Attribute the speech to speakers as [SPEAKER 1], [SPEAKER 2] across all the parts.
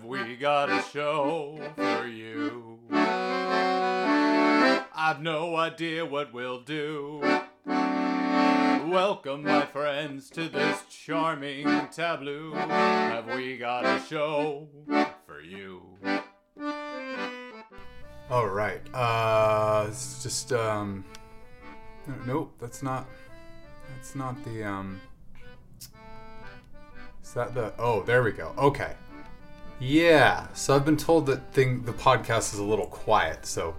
[SPEAKER 1] have we got a show for you? I've no idea what we'll do. Welcome, my friends, to this charming tableau. Have we got a show for you?
[SPEAKER 2] All right. Uh, it's just um. Nope, that's not. That's not the um. Is that the? Oh, there we go. Okay. Yeah. So I've been told that thing the podcast is a little quiet, so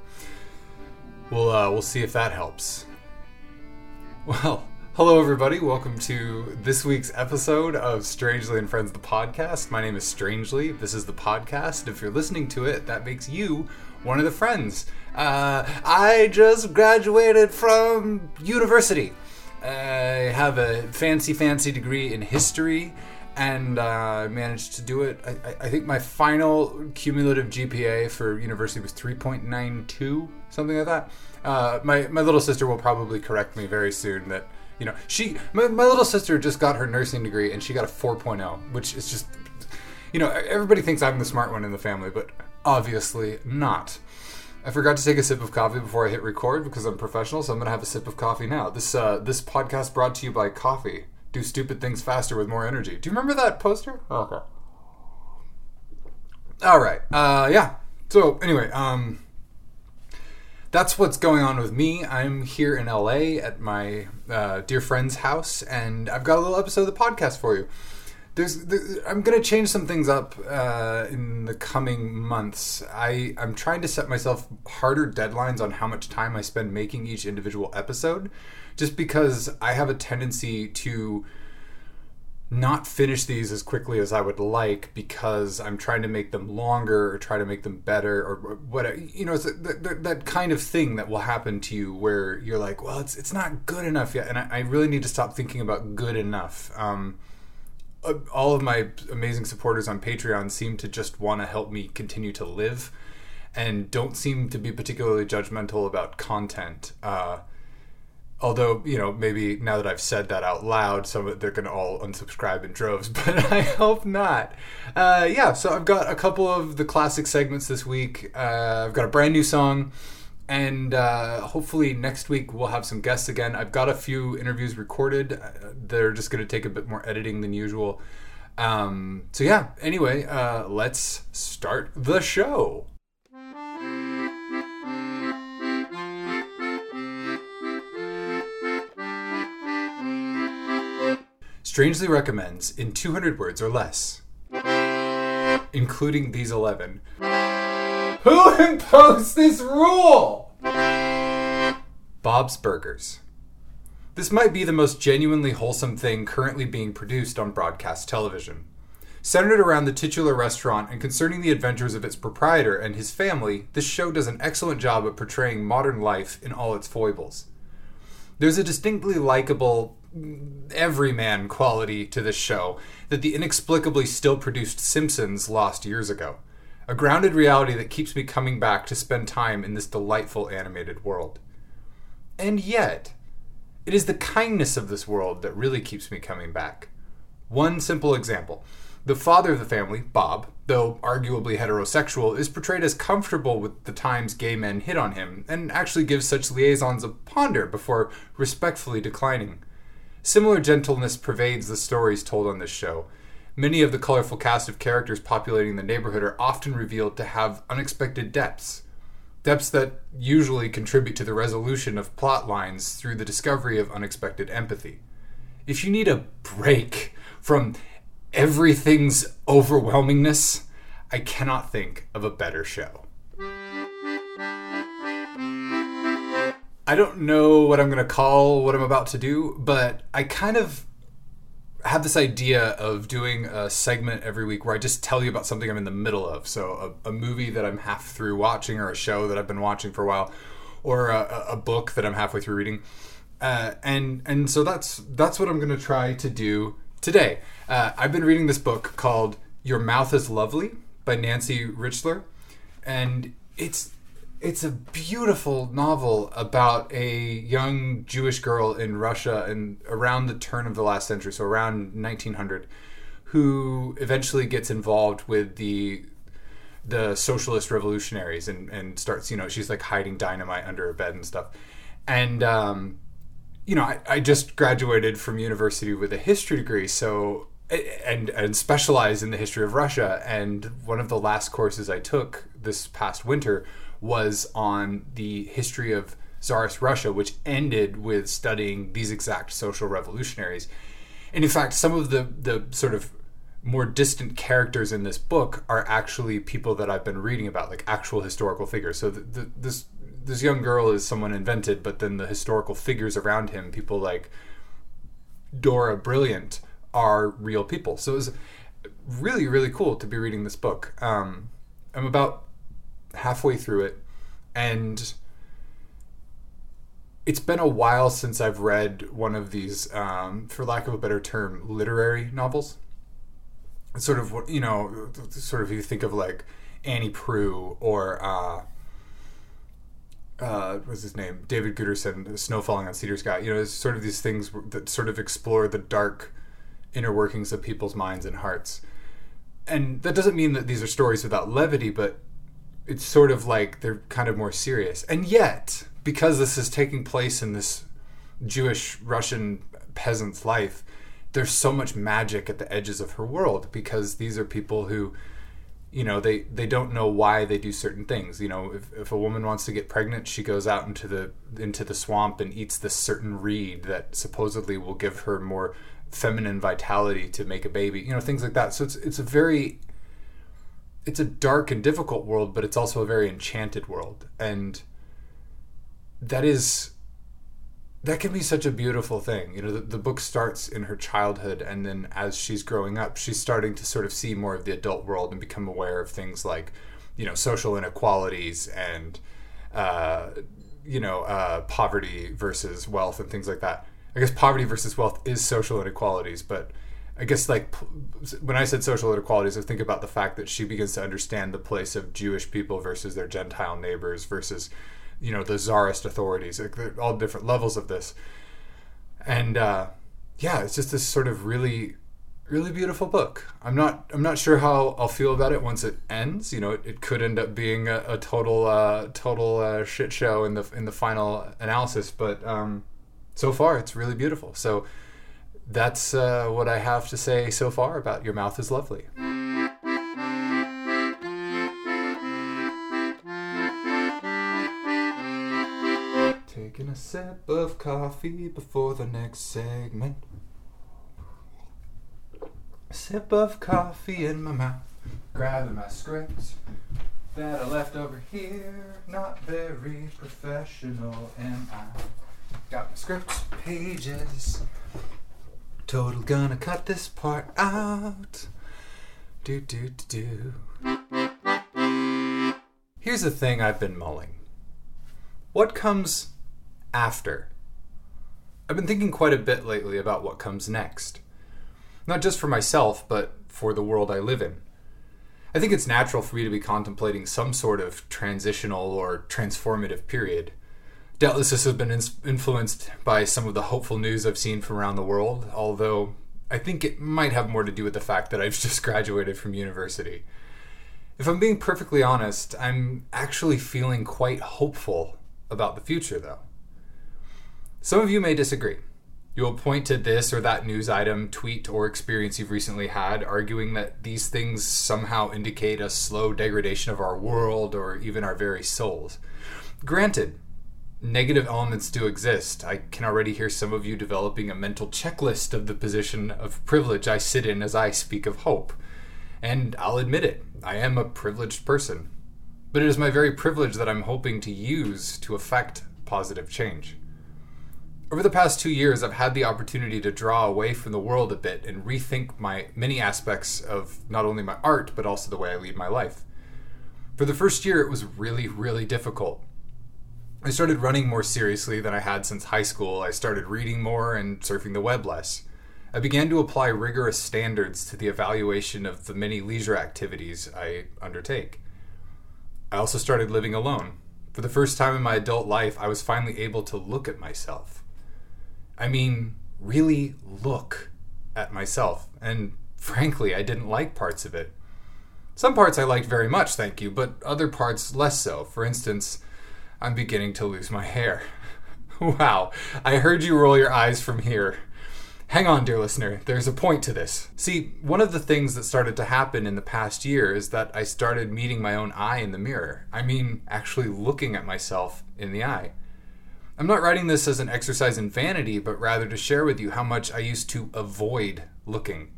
[SPEAKER 2] we'll uh, we'll see if that helps. Well, hello everybody. Welcome to this week's episode of Strangely and Friends the podcast. My name is Strangely. This is the podcast. If you're listening to it, that makes you one of the friends. Uh, I just graduated from university. I have a fancy, fancy degree in history and uh, managed to do it. I, I- think my final cumulative GPA for university was 3.92, something like that. Uh, my, my little sister will probably correct me very soon that, you know, she, my, my little sister just got her nursing degree and she got a 4.0, which is just, you know, everybody thinks I'm the smart one in the family, but obviously not. I forgot to take a sip of coffee before I hit record because I'm professional, so I'm gonna have a sip of coffee now. This uh, this podcast brought to you by coffee. Do stupid things faster with more energy. Do you remember that poster? Okay. All right. Uh, yeah. So anyway, um, that's what's going on with me. I'm here in LA at my uh, dear friend's house, and I've got a little episode of the podcast for you. There's, there, I'm going to change some things up uh, in the coming months. I, I'm trying to set myself harder deadlines on how much time I spend making each individual episode, just because I have a tendency to not finish these as quickly as I would like because I'm trying to make them longer or try to make them better or whatever. You know, it's that, that, kind of thing that will happen to you where you're like, well, it's it's not good enough yet, and I, I really need to stop thinking about good enough. Um, uh, all of my amazing supporters on Patreon seem to just want to help me continue to live and don't seem to be particularly judgmental about content. Uh, although, you know, maybe now that I've said that out loud, some of they're going to all unsubscribe in droves, but I hope not. Uh, yeah, so I've got a couple of the classic segments this week. Uh, I've got a brand new song. And uh, hopefully next week we'll have some guests again. I've got a few interviews recorded. Uh, they're just going to take a bit more editing than usual. Um, so yeah. Anyway, uh, let's start the show. Strangely recommends in 200 words or less, including these 11. Who imposed this rule? Bob's Burgers. This might be the most genuinely wholesome thing currently being produced on broadcast television. Centered around the titular restaurant and concerning the adventures of its proprietor and his family, this show does an excellent job of portraying modern life in all its foibles. There's a distinctly likable, everyman quality to this show that the inexplicably still produced Simpsons lost years ago. A grounded reality that keeps me coming back to spend time in this delightful animated world. And yet, it is the kindness of this world that really keeps me coming back. One simple example. The father of the family, Bob, though arguably heterosexual, is portrayed as comfortable with the times gay men hit on him, and actually gives such liaisons a ponder before respectfully declining. Similar gentleness pervades the stories told on this show. Many of the colorful cast of characters populating the neighborhood are often revealed to have unexpected depths. Depths that usually contribute to the resolution of plot lines through the discovery of unexpected empathy. If you need a break from everything's overwhelmingness, I cannot think of a better show. I don't know what I'm going to call what I'm about to do, but I kind of have this idea of doing a segment every week where I just tell you about something I'm in the middle of. So, a, a movie that I'm half through watching, or a show that I've been watching for a while, or a, a book that I'm halfway through reading. Uh, and and so that's that's what I'm going to try to do today. Uh, I've been reading this book called Your Mouth is Lovely by Nancy Richler, and it's it's a beautiful novel about a young Jewish girl in Russia and around the turn of the last century, so around 1900, who eventually gets involved with the the socialist revolutionaries and, and starts, you know, she's like hiding dynamite under her bed and stuff. And, um, you know, I, I just graduated from university with a history degree, so and and specialize in the history of Russia. And one of the last courses I took this past winter was on the history of Tsarist Russia, which ended with studying these exact social revolutionaries. And in fact, some of the the sort of more distant characters in this book are actually people that I've been reading about, like actual historical figures. So the, the, this this young girl is someone invented, but then the historical figures around him, people like Dora Brilliant, are real people. So it was really really cool to be reading this book. Um, I'm about halfway through it, and it's been a while since I've read one of these, um, for lack of a better term, literary novels. sort of you know, sort of you think of like Annie Proulx or uh, uh, what's his name, David Guterson, Snow Falling on Cedar Sky. You know, it's sort of these things that sort of explore the dark inner workings of people's minds and hearts. And that doesn't mean that these are stories without levity, but it's sort of like they're kind of more serious. And yet, because this is taking place in this Jewish Russian peasant's life, there's so much magic at the edges of her world because these are people who you know they they don't know why they do certain things you know if, if a woman wants to get pregnant she goes out into the into the swamp and eats this certain reed that supposedly will give her more feminine vitality to make a baby you know things like that so it's it's a very it's a dark and difficult world but it's also a very enchanted world and that is that can be such a beautiful thing. You know, the, the, book starts in her childhood, and then as she's growing up, she's starting to sort of see more of the adult world and become aware of things like, you know, social inequalities and, uh, you know, uh, poverty versus wealth and things like that. I guess poverty versus wealth is social inequalities, but I guess like when I said social inequalities, I think about the fact that she begins to understand the place of Jewish people versus their Gentile neighbors versus you know the czarist authorities. Like all different levels of this. And uh, yeah it's just this sort of really really beautiful book. I'm not i'm not sure how i'll feel about it once it ends. You know it, it could end up being a, a total uh, total uh, shit show in the in the final analysis but um, so far it's really beautiful. So that's uh, what i have to say so far about your mouth is lovely Taking a sip of coffee before the next segment. A sip of coffee in my mouth, grabbing my scripts that I left over here. Not very professional, am I? Got my scripts pages. Total gonna cut this part out. Do do do do. Here's the thing I've been mulling. What comes after. I've been thinking quite a bit lately about what comes next. Not just for myself, but for the world I live in. I think it's natural for me to be contemplating some sort of transitional or transformative period. Doubtless this has been influenced by some of the hopeful news I've seen from around the world, although I think it might have more to do with the fact that I've just graduated from university. If I'm being perfectly honest, I'm actually feeling quite hopeful about the future, though. Some of you may disagree. You will point to this or that news item, tweet, or experience you've recently had, arguing that these things somehow indicate a slow degradation of our world or even our very souls. Granted, negative elements do exist. I can already hear some of you developing a mental checklist of the position of privilege I sit in as I speak of hope. And I'll admit it, I am a privileged person. But it is my very privilege that I'm hoping to use to effect positive change. Over the past two years, I've had the opportunity to draw away from the world a bit and rethink my many aspects of not only my art, but also the way I lead my life. For the first year, it was really, really difficult. I started running more seriously than I had since high school. I started reading more and surfing the web less. I began to apply rigorous standards to the evaluation of the many leisure activities I undertake. I also started living alone. For the first time in my adult life, I was finally able to look at myself. I mean, really look at myself. And Frankly, I didn't like parts of it. Some parts I liked very much, thank you, but other parts less so. For instance, I'm beginning to lose my hair. wow, I heard you roll your eyes from here. Hang on, dear listener, there's a point to this. See, one of the things that started to happen in the past year is that I started meeting my own eye in the mirror. I mean, actually looking at myself in the eye. I'm not writing this as an exercise in vanity, but rather to share with you how much I used to avoid looking.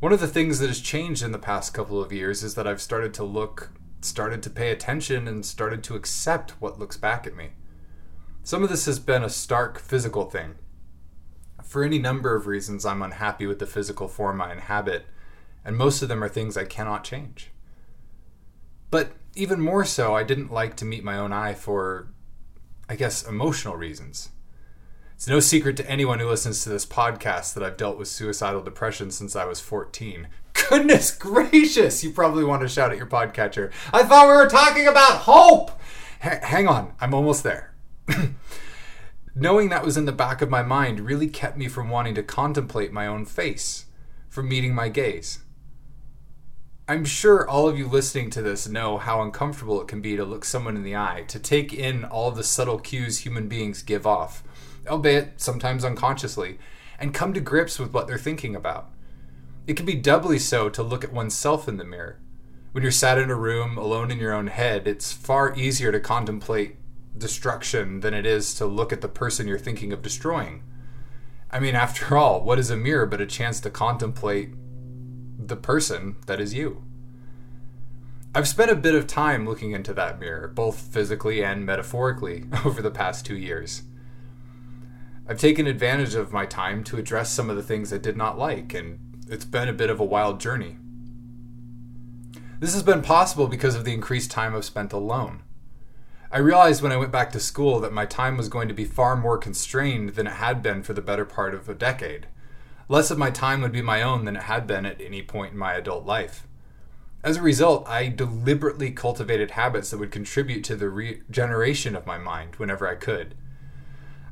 [SPEAKER 2] One of the things that has changed in the past couple of years is that I've started to look, started to pay attention, and started to accept what looks back at me. Some of this has been a stark physical thing for any number of reasons, I'm unhappy with the physical form I inhabit, and most of them are things I cannot change. But even more so, I didn't like to meet my own eye for, I guess, emotional reasons. It's no secret to anyone who listens to this podcast that I've dealt with suicidal depression since I was 14. Goodness gracious! You probably want to shout at your podcatcher. I thought we were talking about hope! H- hang on, I'm almost there. Knowing that was in the back of my mind really kept me from wanting to contemplate my own face, from meeting my gaze. I'm sure all of you listening to this know how uncomfortable it can be to look someone in the eye, to take in all the subtle cues human beings give off, albeit sometimes unconsciously, and come to grips with what they're thinking about. It can be doubly so to look at oneself in the mirror. When you're sat in a room alone in your own head, it's far easier to contemplate destruction than it is to look at the person you're thinking of destroying. I mean, after all, what is a mirror but a chance to contemplate the person that is you? I've spent a bit of time looking into that mirror, both physically and metaphorically, over the past two years. I've taken advantage of my time to address some of the things I did not like, and it's been a bit of a wild journey. This has been possible because of the increased time I've spent alone. I realized when I went back to school that my time was going to be far more constrained than it had been for the better part of a decade. Less of my time would be my own than it had been at any point in my adult life. As a result, I deliberately cultivated habits that would contribute to the regeneration of my mind whenever I could.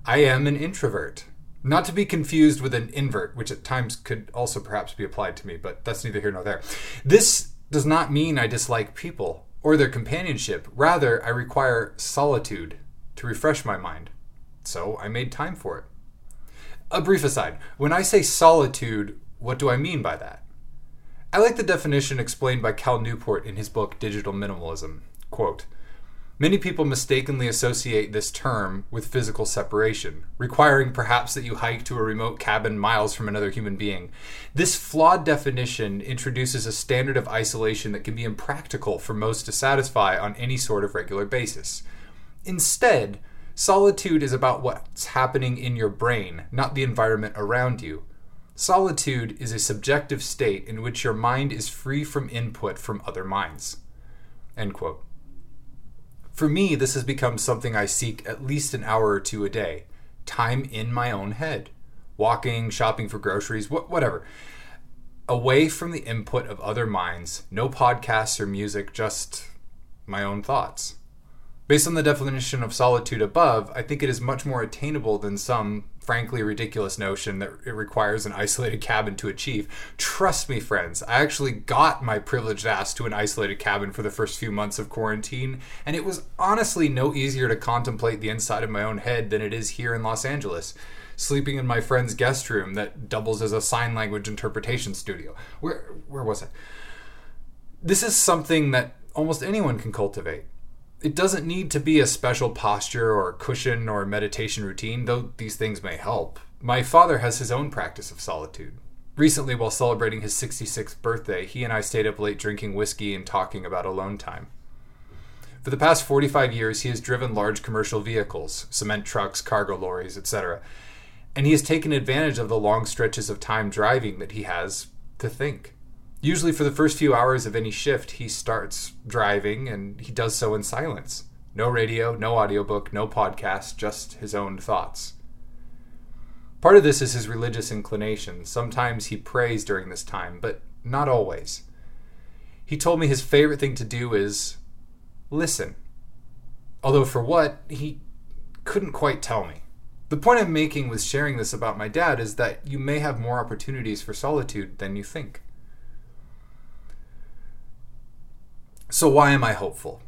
[SPEAKER 2] I am an introvert, not to be confused with an invert, which at times could also perhaps be applied to me, but that's neither here nor there. This does not mean I dislike people or their companionship. Rather, I require solitude to refresh my mind. So I made time for it. A brief aside when I say solitude, what do I mean by that? I like the definition explained by Cal Newport in his book Digital Minimalism. Quote, Many people mistakenly associate this term with physical separation, requiring perhaps that you hike to a remote cabin miles from another human being. This flawed definition introduces a standard of isolation that can be impractical for most to satisfy on any sort of regular basis. Instead, solitude is about what's happening in your brain, not the environment around you. Solitude is a subjective state in which your mind is free from input from other minds. End quote. For me, this has become something I seek at least an hour or two a day. Time in my own head. Walking, shopping for groceries, wh- whatever. Away from the input of other minds, no podcasts or music, just my own thoughts. Based on the definition of solitude above, I think it is much more attainable than some frankly ridiculous notion that it requires an isolated cabin to achieve. Trust me, friends, I actually got my privileged ass to an isolated cabin for the first few months of quarantine, and it was honestly no easier to contemplate the inside of my own head than it is here in Los Angeles. Sleeping in my friend's guest room that doubles as a sign language interpretation studio. Where where was it? This is something that almost anyone can cultivate. It doesn't need to be a special posture or cushion or meditation routine, though these things may help. My father has his own practice of solitude. Recently, while celebrating his 66th birthday, he and I stayed up late drinking whiskey and talking about alone time. For the past 45 years, he has driven large commercial vehicles, cement trucks, cargo lorries, etc. And he has taken advantage of the long stretches of time driving that he has to think. Usually, for the first few hours of any shift, he starts driving and he does so in silence. No radio, no audiobook, no podcast, just his own thoughts. Part of this is his religious inclination. Sometimes he prays during this time, but not always. He told me his favorite thing to do is listen. Although, for what, he couldn't quite tell me. The point I'm making with sharing this about my dad is that you may have more opportunities for solitude than you think. So, why am I hopeful?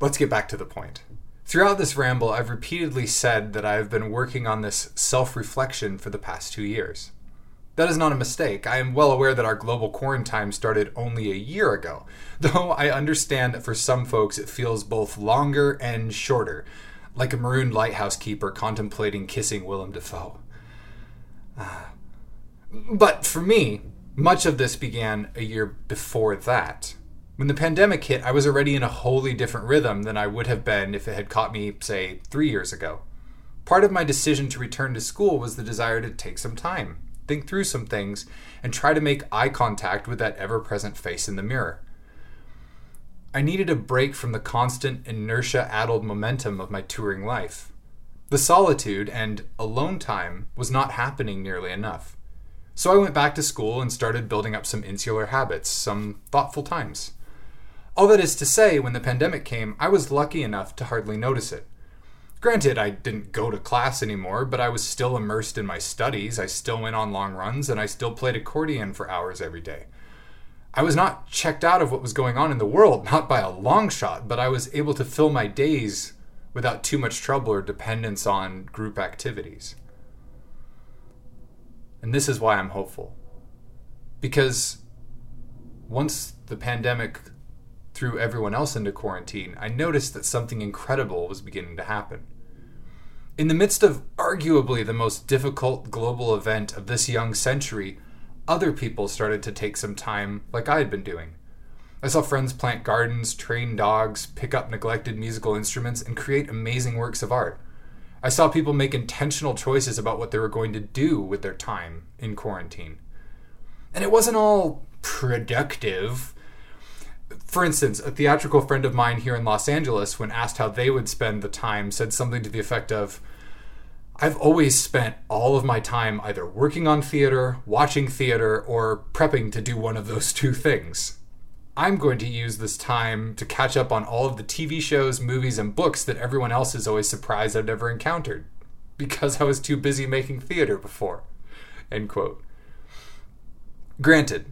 [SPEAKER 2] Let's get back to the point. Throughout this ramble, I've repeatedly said that I have been working on this self reflection for the past two years. That is not a mistake. I am well aware that our global quarantine started only a year ago, though I understand that for some folks it feels both longer and shorter, like a marooned lighthouse keeper contemplating kissing Willem Dafoe. Uh, but for me, much of this began a year before that. When the pandemic hit, I was already in a wholly different rhythm than I would have been if it had caught me, say, three years ago. Part of my decision to return to school was the desire to take some time, think through some things, and try to make eye contact with that ever present face in the mirror. I needed a break from the constant inertia addled momentum of my touring life. The solitude and alone time was not happening nearly enough. So I went back to school and started building up some insular habits, some thoughtful times. All that is to say, when the pandemic came, I was lucky enough to hardly notice it. Granted, I didn't go to class anymore, but I was still immersed in my studies, I still went on long runs, and I still played accordion for hours every day. I was not checked out of what was going on in the world, not by a long shot, but I was able to fill my days without too much trouble or dependence on group activities. And this is why I'm hopeful. Because once the pandemic threw everyone else into quarantine, I noticed that something incredible was beginning to happen. In the midst of arguably the most difficult global event of this young century, other people started to take some time like I had been doing. I saw friends plant gardens, train dogs, pick up neglected musical instruments, and create amazing works of art. I saw people make intentional choices about what they were going to do with their time in quarantine. And it wasn't all productive for instance, a theatrical friend of mine here in Los Angeles, when asked how they would spend the time, said something to the effect of, I've always spent all of my time either working on theater, watching theater, or prepping to do one of those two things. I'm going to use this time to catch up on all of the TV shows, movies, and books that everyone else is always surprised I've never encountered because I was too busy making theater before. End quote. Granted,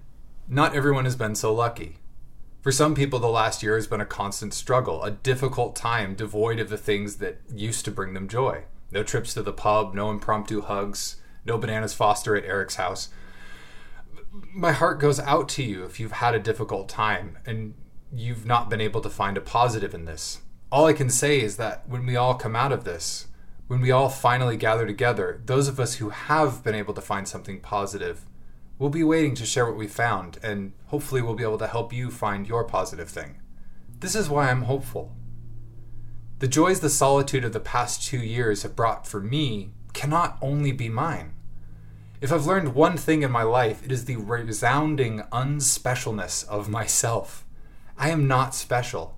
[SPEAKER 2] not everyone has been so lucky. For some people, the last year has been a constant struggle, a difficult time devoid of the things that used to bring them joy. No trips to the pub, no impromptu hugs, no bananas Foster at Eric's house. My heart goes out to you if you've had a difficult time and you've not been able to find a positive in this. All I can say is that when we all come out of this, when we all finally gather together, those of us who have been able to find something positive We'll be waiting to share what we found, and hopefully, we'll be able to help you find your positive thing. This is why I'm hopeful. The joys the solitude of the past two years have brought for me cannot only be mine. If I've learned one thing in my life, it is the resounding unspecialness of myself. I am not special.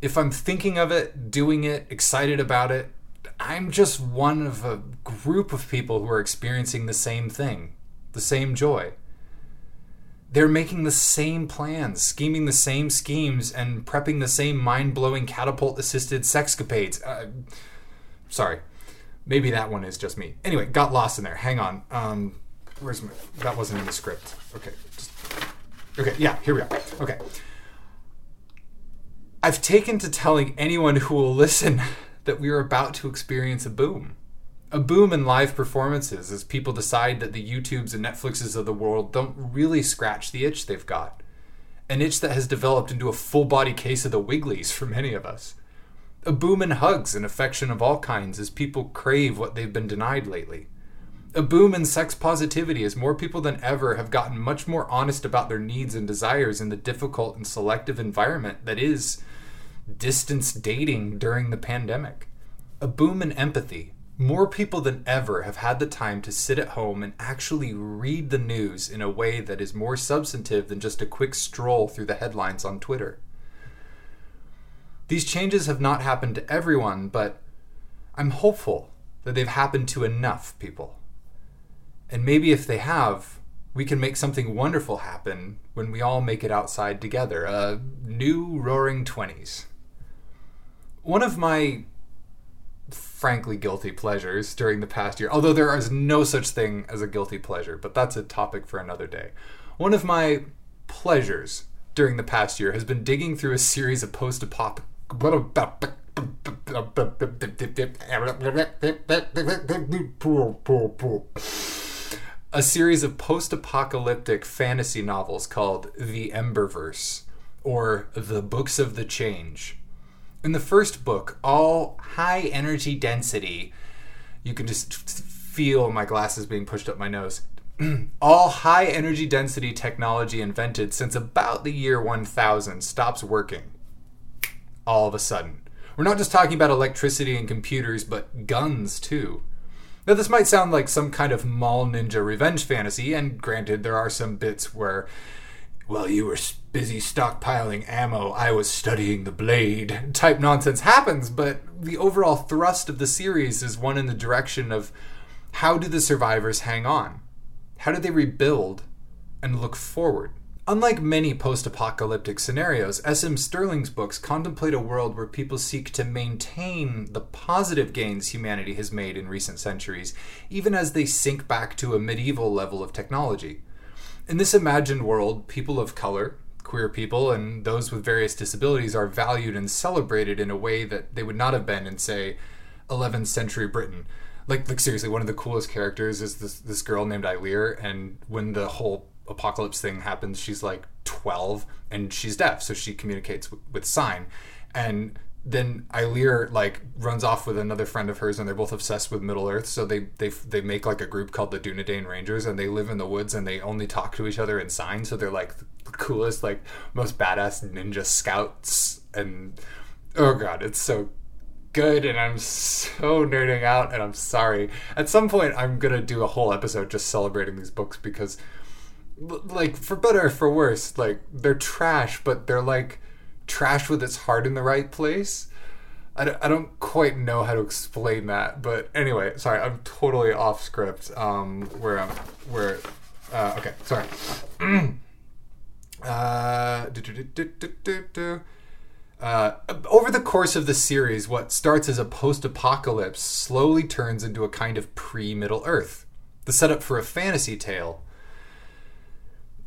[SPEAKER 2] If I'm thinking of it, doing it, excited about it, I'm just one of a group of people who are experiencing the same thing the same joy. They're making the same plans, scheming the same schemes, and prepping the same mind blowing catapult assisted sexcapades. Uh, sorry. Maybe that one is just me. Anyway, got lost in there. Hang on. Um, where's my. That wasn't in the script. Okay. Just, okay, yeah, here we are. Okay. I've taken to telling anyone who will listen that we are about to experience a boom a boom in live performances as people decide that the YouTubes and Netflixes of the world don't really scratch the itch they've got. An itch that has developed into a full body case of the Wigglies for many of us. A boom in hugs and affection of all kinds as people crave what they've been denied lately. A boom in sex positivity as more people than ever have gotten much more honest about their needs and desires in the difficult and selective environment that is distance dating during the pandemic. A boom in empathy more people than ever have had the time to sit at home and actually read the news in a way that is more substantive than just a quick stroll through the headlines on Twitter. These changes have not happened to everyone, but I'm hopeful that they've happened to enough people. And maybe if they have, we can make something wonderful happen when we all make it outside together a new roaring 20s. One of my frankly guilty pleasures during the past year. Although there is no such thing as a guilty pleasure, but that's a topic for another day. One of my pleasures during the past year has been digging through a series of post-apocalyptic a series of post-apocalyptic fantasy novels called The Emberverse or The Books of the Change. In the first book, all high energy density, you can just feel my glasses being pushed up my nose. all high energy density technology invented since about the year 1000 stops working. All of a sudden. We're not just talking about electricity and computers, but guns too. Now, this might sound like some kind of mall ninja revenge fantasy, and granted, there are some bits where, while you were busy stockpiling ammo, I was studying the blade type nonsense happens, but the overall thrust of the series is one in the direction of how do the survivors hang on? How do they rebuild and look forward? Unlike many post apocalyptic scenarios, S.M. Stirling's books contemplate a world where people seek to maintain the positive gains humanity has made in recent centuries, even as they sink back to a medieval level of technology. In this imagined world, people of color, queer people, and those with various disabilities are valued and celebrated in a way that they would not have been in, say, 11th century Britain. Like, like seriously, one of the coolest characters is this this girl named Eilir, and when the whole apocalypse thing happens, she's like 12 and she's deaf, so she communicates with, with sign. And then Eilir like runs off with another friend of hers, and they're both obsessed with Middle Earth. So they they they make like a group called the Dunedain Rangers, and they live in the woods, and they only talk to each other in sign. So they're like the coolest, like most badass ninja scouts. And oh god, it's so good, and I'm so nerding out, and I'm sorry. At some point, I'm gonna do a whole episode just celebrating these books because like for better or for worse like they're trash but they're like trash with its heart in the right place. I don't, I don't quite know how to explain that but anyway sorry i'm totally off script um where i'm where uh, okay sorry. Uh, uh, over the course of the series, what starts as a post apocalypse slowly turns into a kind of pre Middle Earth. The setup for a fantasy tale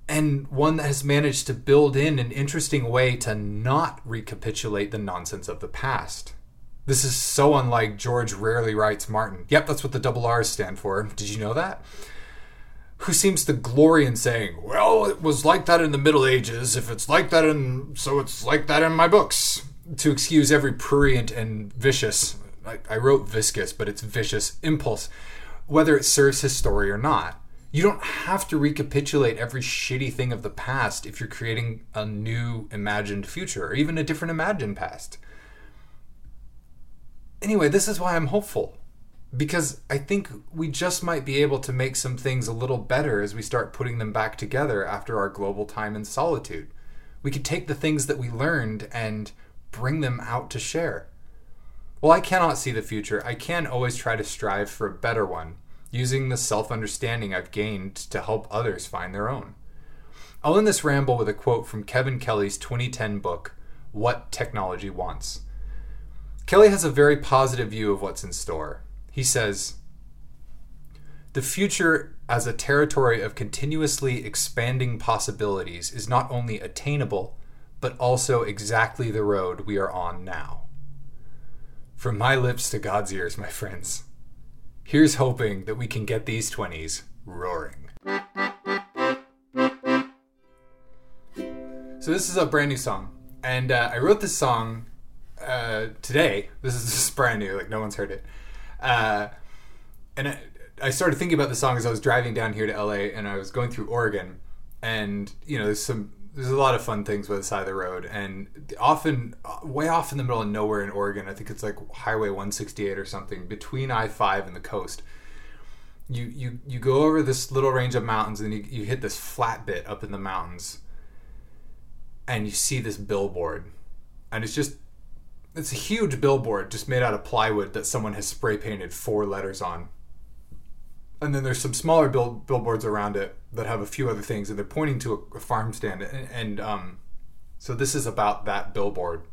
[SPEAKER 2] and one that has managed to build in an interesting way to not recapitulate the nonsense of the past. This is so unlike George rarely writes Martin. Yep, that's what the double R's stand for. Did you know that? Who seems to glory in saying, well, it was like that in the Middle Ages, if it's like that in, so it's like that in my books. To excuse every prurient and vicious, I, I wrote viscous, but it's vicious impulse, whether it serves his story or not. You don't have to recapitulate every shitty thing of the past if you're creating a new imagined future or even a different imagined past. Anyway, this is why I'm hopeful. Because I think we just might be able to make some things a little better as we start putting them back together after our global time in solitude. We could take the things that we learned and bring them out to share. While I cannot see the future, I can always try to strive for a better one using the self understanding I've gained to help others find their own. I'll end this ramble with a quote from Kevin Kelly's 2010 book, What Technology Wants. Kelly has a very positive view of what's in store. He says, The future as a territory of continuously expanding possibilities is not only attainable, but also exactly the road we are on now. From my lips to God's ears, my friends. Here's hoping that we can get these 20s roaring. So, this is a brand new song. And uh, I wrote this song uh, today. This is just brand new, like, no one's heard it. Uh, and I, I started thinking about the song as I was driving down here to LA and I was going through Oregon. And, you know, there's some there's a lot of fun things by the side of the road and often way off in the middle of nowhere in oregon i think it's like highway 168 or something between i5 and the coast you you you go over this little range of mountains and you, you hit this flat bit up in the mountains and you see this billboard. And it's just it's a huge billboard just made out of plywood that someone has spray painted four letters on and then there's some smaller bill, billboards around it that have a few other things, and they're pointing to a, a farm stand. And, and um, so this is about that billboard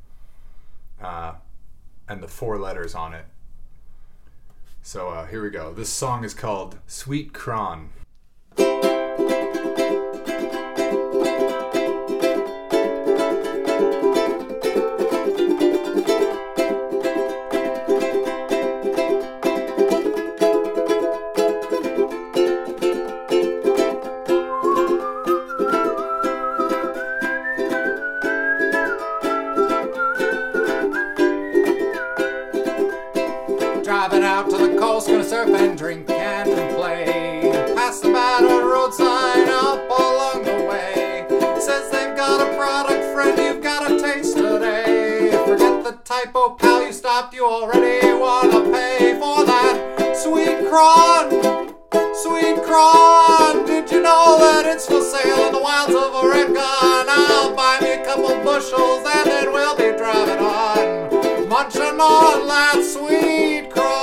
[SPEAKER 2] uh, and the four letters on it.
[SPEAKER 3] So uh, here we go. This song is called Sweet Cron.
[SPEAKER 2] Surf and drink and play. Pass the battle road sign up along the way. Says they've got a product, friend, you've got a taste today. Forget the typo, pal, you stopped, you already wanna pay for that sweet cron. Sweet cron, did you know that it's for sale in the wilds of Oregon? I'll buy me a couple bushels and then we'll be driving on, munching on that sweet cron.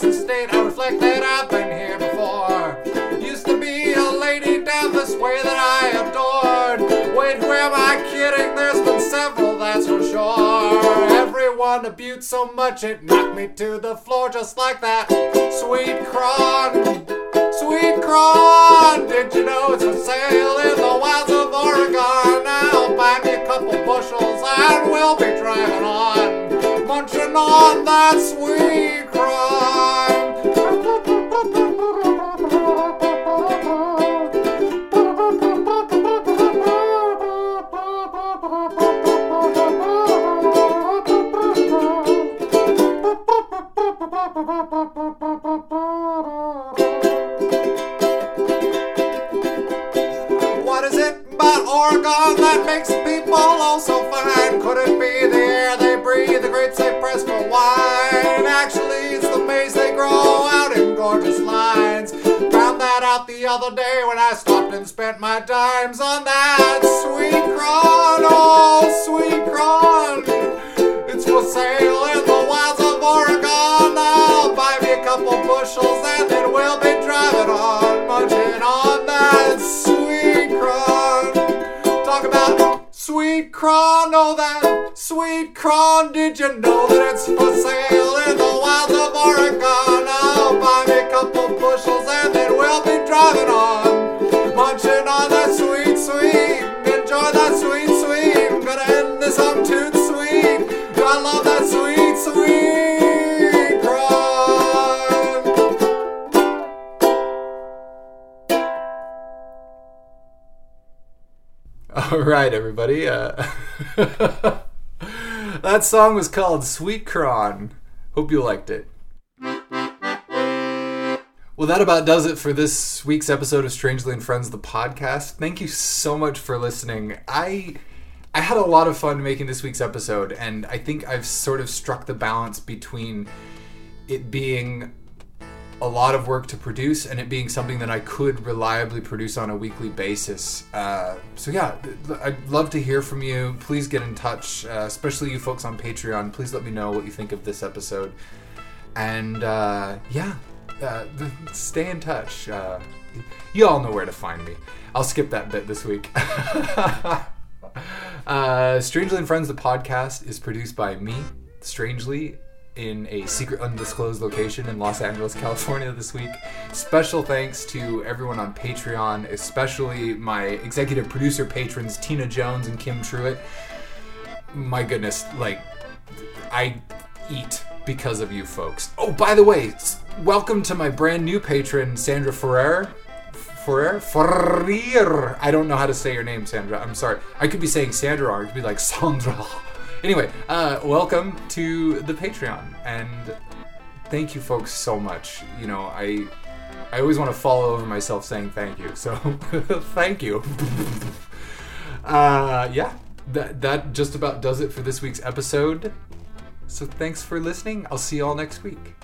[SPEAKER 2] Across the state, I reflect that I've been here before. Used to be a lady down this way that I adored. Wait, who am I kidding? There's been several, that's for sure. Everyone abused so much it knocked me to the floor just like that. Sweet cron, sweet cron. Did you know it's for sale in the wilds of Oregon? Now buy me a couple bushels and we'll be driving on, munching on that sweet Did you know that it's for sale in the wilds of Oregon? I'll buy me a couple bushels and then we'll be driving on, munching on that sweet, sweet. Enjoy that sweet, sweet. Gonna end this on toot sweet. I love that sweet, sweet cron.
[SPEAKER 3] All right, everybody. Uh, that song was called Sweet Cron. Hope you liked it. Well, that about does it for this week's episode of Strangely and Friends, the podcast. Thank you so much for listening. I I had a lot of fun making this week's episode, and I think I've sort of struck the balance between it being a lot of work to produce and it being something that I could reliably produce on a weekly basis. Uh, so yeah, I'd love to hear from you. Please get in touch, uh, especially you folks on Patreon. Please let me know what you think of this episode. And uh, yeah, uh, stay in touch. Uh, you all know where to find me. I'll skip that bit this week. uh, Strangely and Friends, the podcast, is produced by me, Strangely, in a secret undisclosed location in Los Angeles, California this week. Special thanks to everyone on Patreon, especially my executive producer patrons Tina Jones and Kim Truitt. My goodness, like I eat because of you folks. Oh, by the way, welcome to my brand new patron Sandra Ferrer. Ferrer? Ferrer. I don't know how to say your name, Sandra. I'm sorry. I could be saying Sandra wrong. It could be like Sandra. Anyway, uh, welcome to the Patreon, and thank you folks so much. You know, I I always want to fall over myself saying thank you. So thank you. uh, yeah, that that just about does it for this week's episode. So thanks for listening. I'll see you all next week.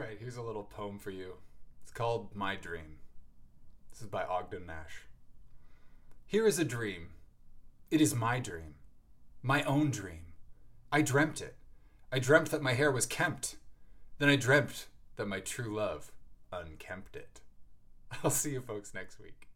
[SPEAKER 2] Right, here's a little poem for you. It's called My Dream. This is by Ogden Nash. Here is a dream. It is my dream. My own dream. I dreamt it. I dreamt that my hair was kempt. Then I dreamt that my true love unkempt it. I'll see you folks next week.